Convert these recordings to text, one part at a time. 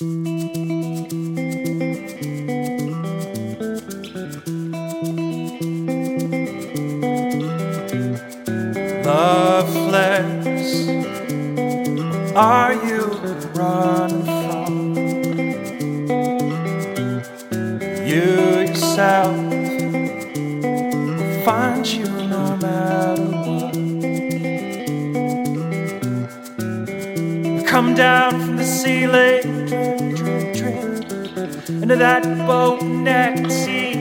Loveless, are you running from? You yourself will find you no matter what. Come down ceiling. Drip, drip, into that boat next sea.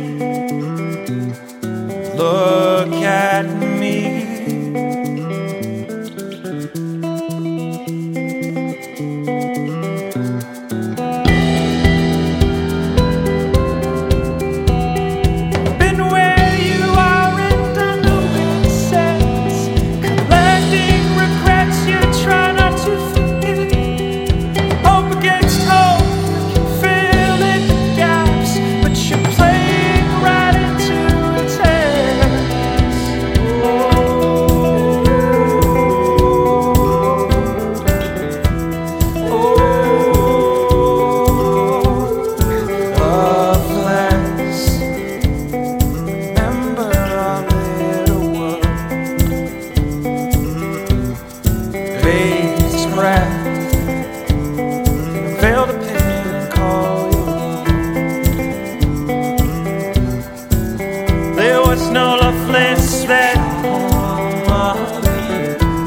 Look at me. Failed to and call you. There was no Loveless that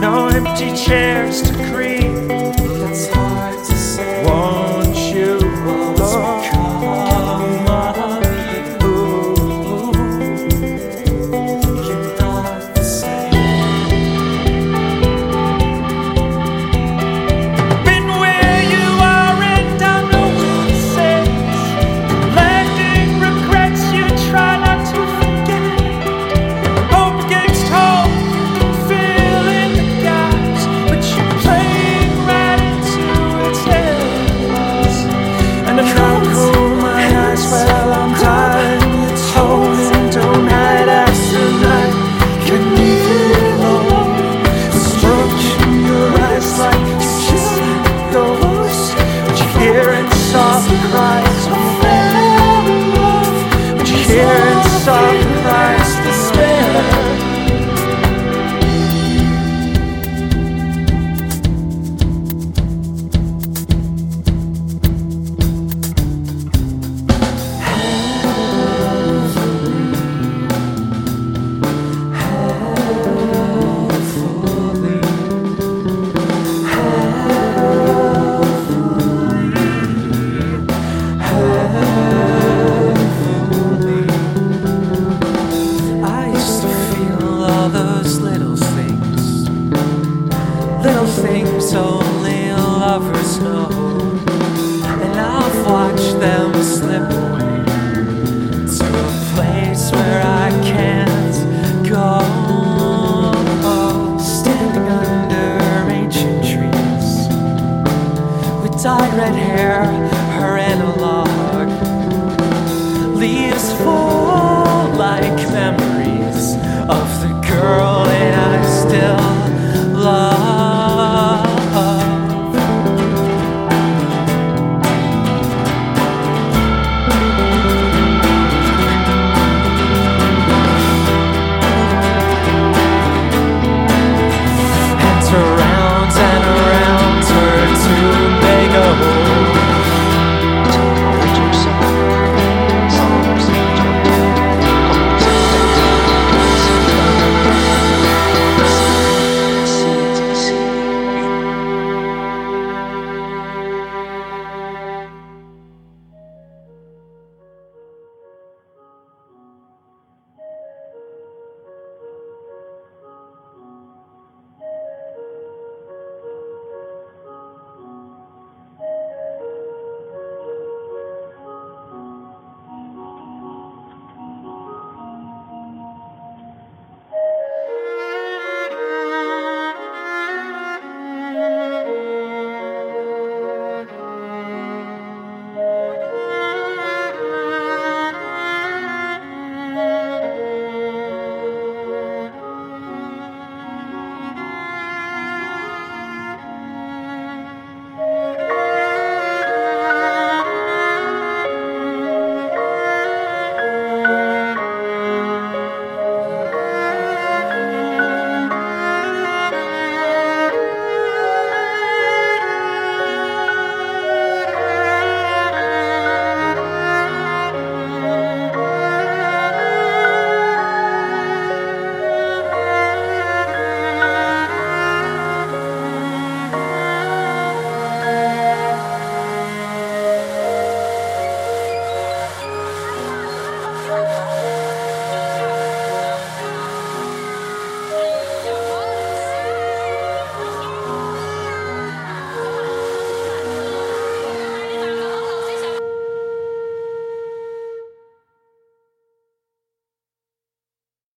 no empty chairs to creep. them slip away to a place where I can't go. Standing under ancient trees with dyed red hair, her analog. Leaves fall like memories of the girl.